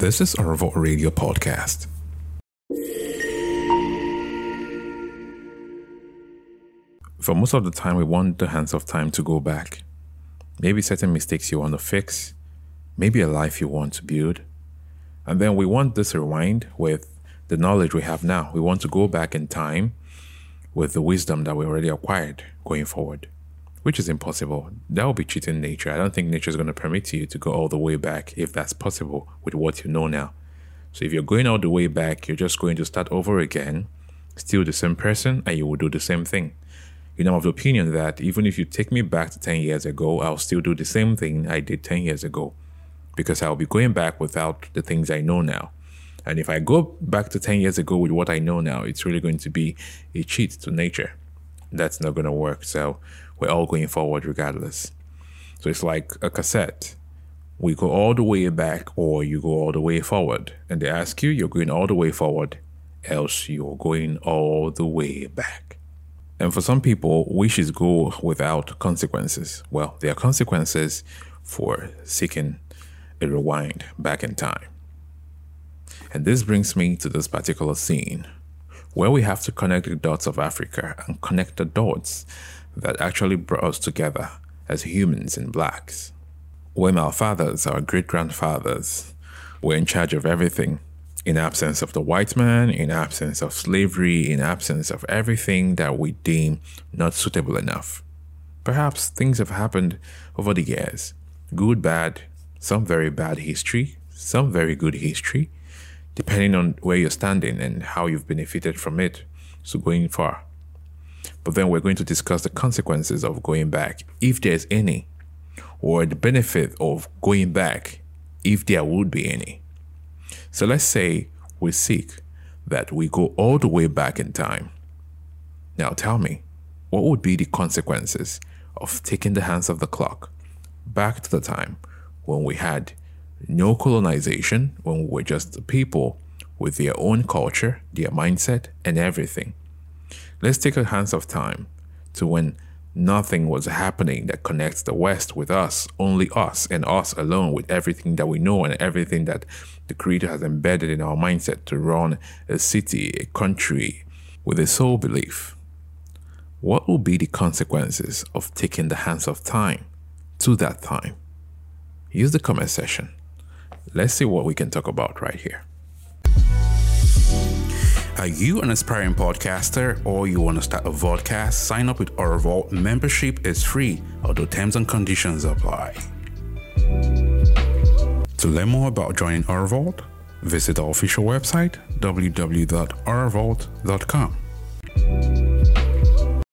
This is our Vault Radio podcast. For most of the time, we want the hands of time to go back. Maybe certain mistakes you want to fix, maybe a life you want to build. And then we want this rewind with the knowledge we have now. We want to go back in time with the wisdom that we already acquired going forward, which is impossible. That would be cheating nature. I don't think nature is going to permit you to go all the way back if that's possible with what you know now. So if you're going all the way back, you're just going to start over again, still the same person, and you will do the same thing. You know, I'm of the opinion that even if you take me back to 10 years ago, I'll still do the same thing I did 10 years ago because I'll be going back without the things I know now. And if I go back to 10 years ago with what I know now, it's really going to be a cheat to nature. That's not going to work. So we're all going forward regardless. So it's like a cassette. We go all the way back or you go all the way forward. And they ask you, you're going all the way forward, else you're going all the way back. And for some people, wishes go without consequences. Well, there are consequences for seeking a rewind back in time. And this brings me to this particular scene where we have to connect the dots of Africa and connect the dots that actually brought us together as humans and blacks. When our fathers, our great grandfathers, were in charge of everything, in absence of the white man, in absence of slavery, in absence of everything that we deem not suitable enough. Perhaps things have happened over the years good, bad, some very bad history, some very good history, depending on where you're standing and how you've benefited from it. So, going far. But then we're going to discuss the consequences of going back, if there's any, or the benefit of going back, if there would be any. So, let's say we seek that we go all the way back in time. Now, tell me, what would be the consequences of taking the hands of the clock back to the time when we had no colonization, when we were just people with their own culture, their mindset, and everything. Let's take a hands of time to when nothing was happening that connects the West with us, only us and us alone with everything that we know and everything that the Creator has embedded in our mindset to run a city, a country with a sole belief. What will be the consequences of taking the hands of time to that time? Use the comment section let's see what we can talk about right here. Are you an aspiring podcaster or you want to start a vodcast? Sign up with our Vault. Membership is free, although terms and conditions apply. To learn more about joining our Vault, visit our official website www.ourvault.com.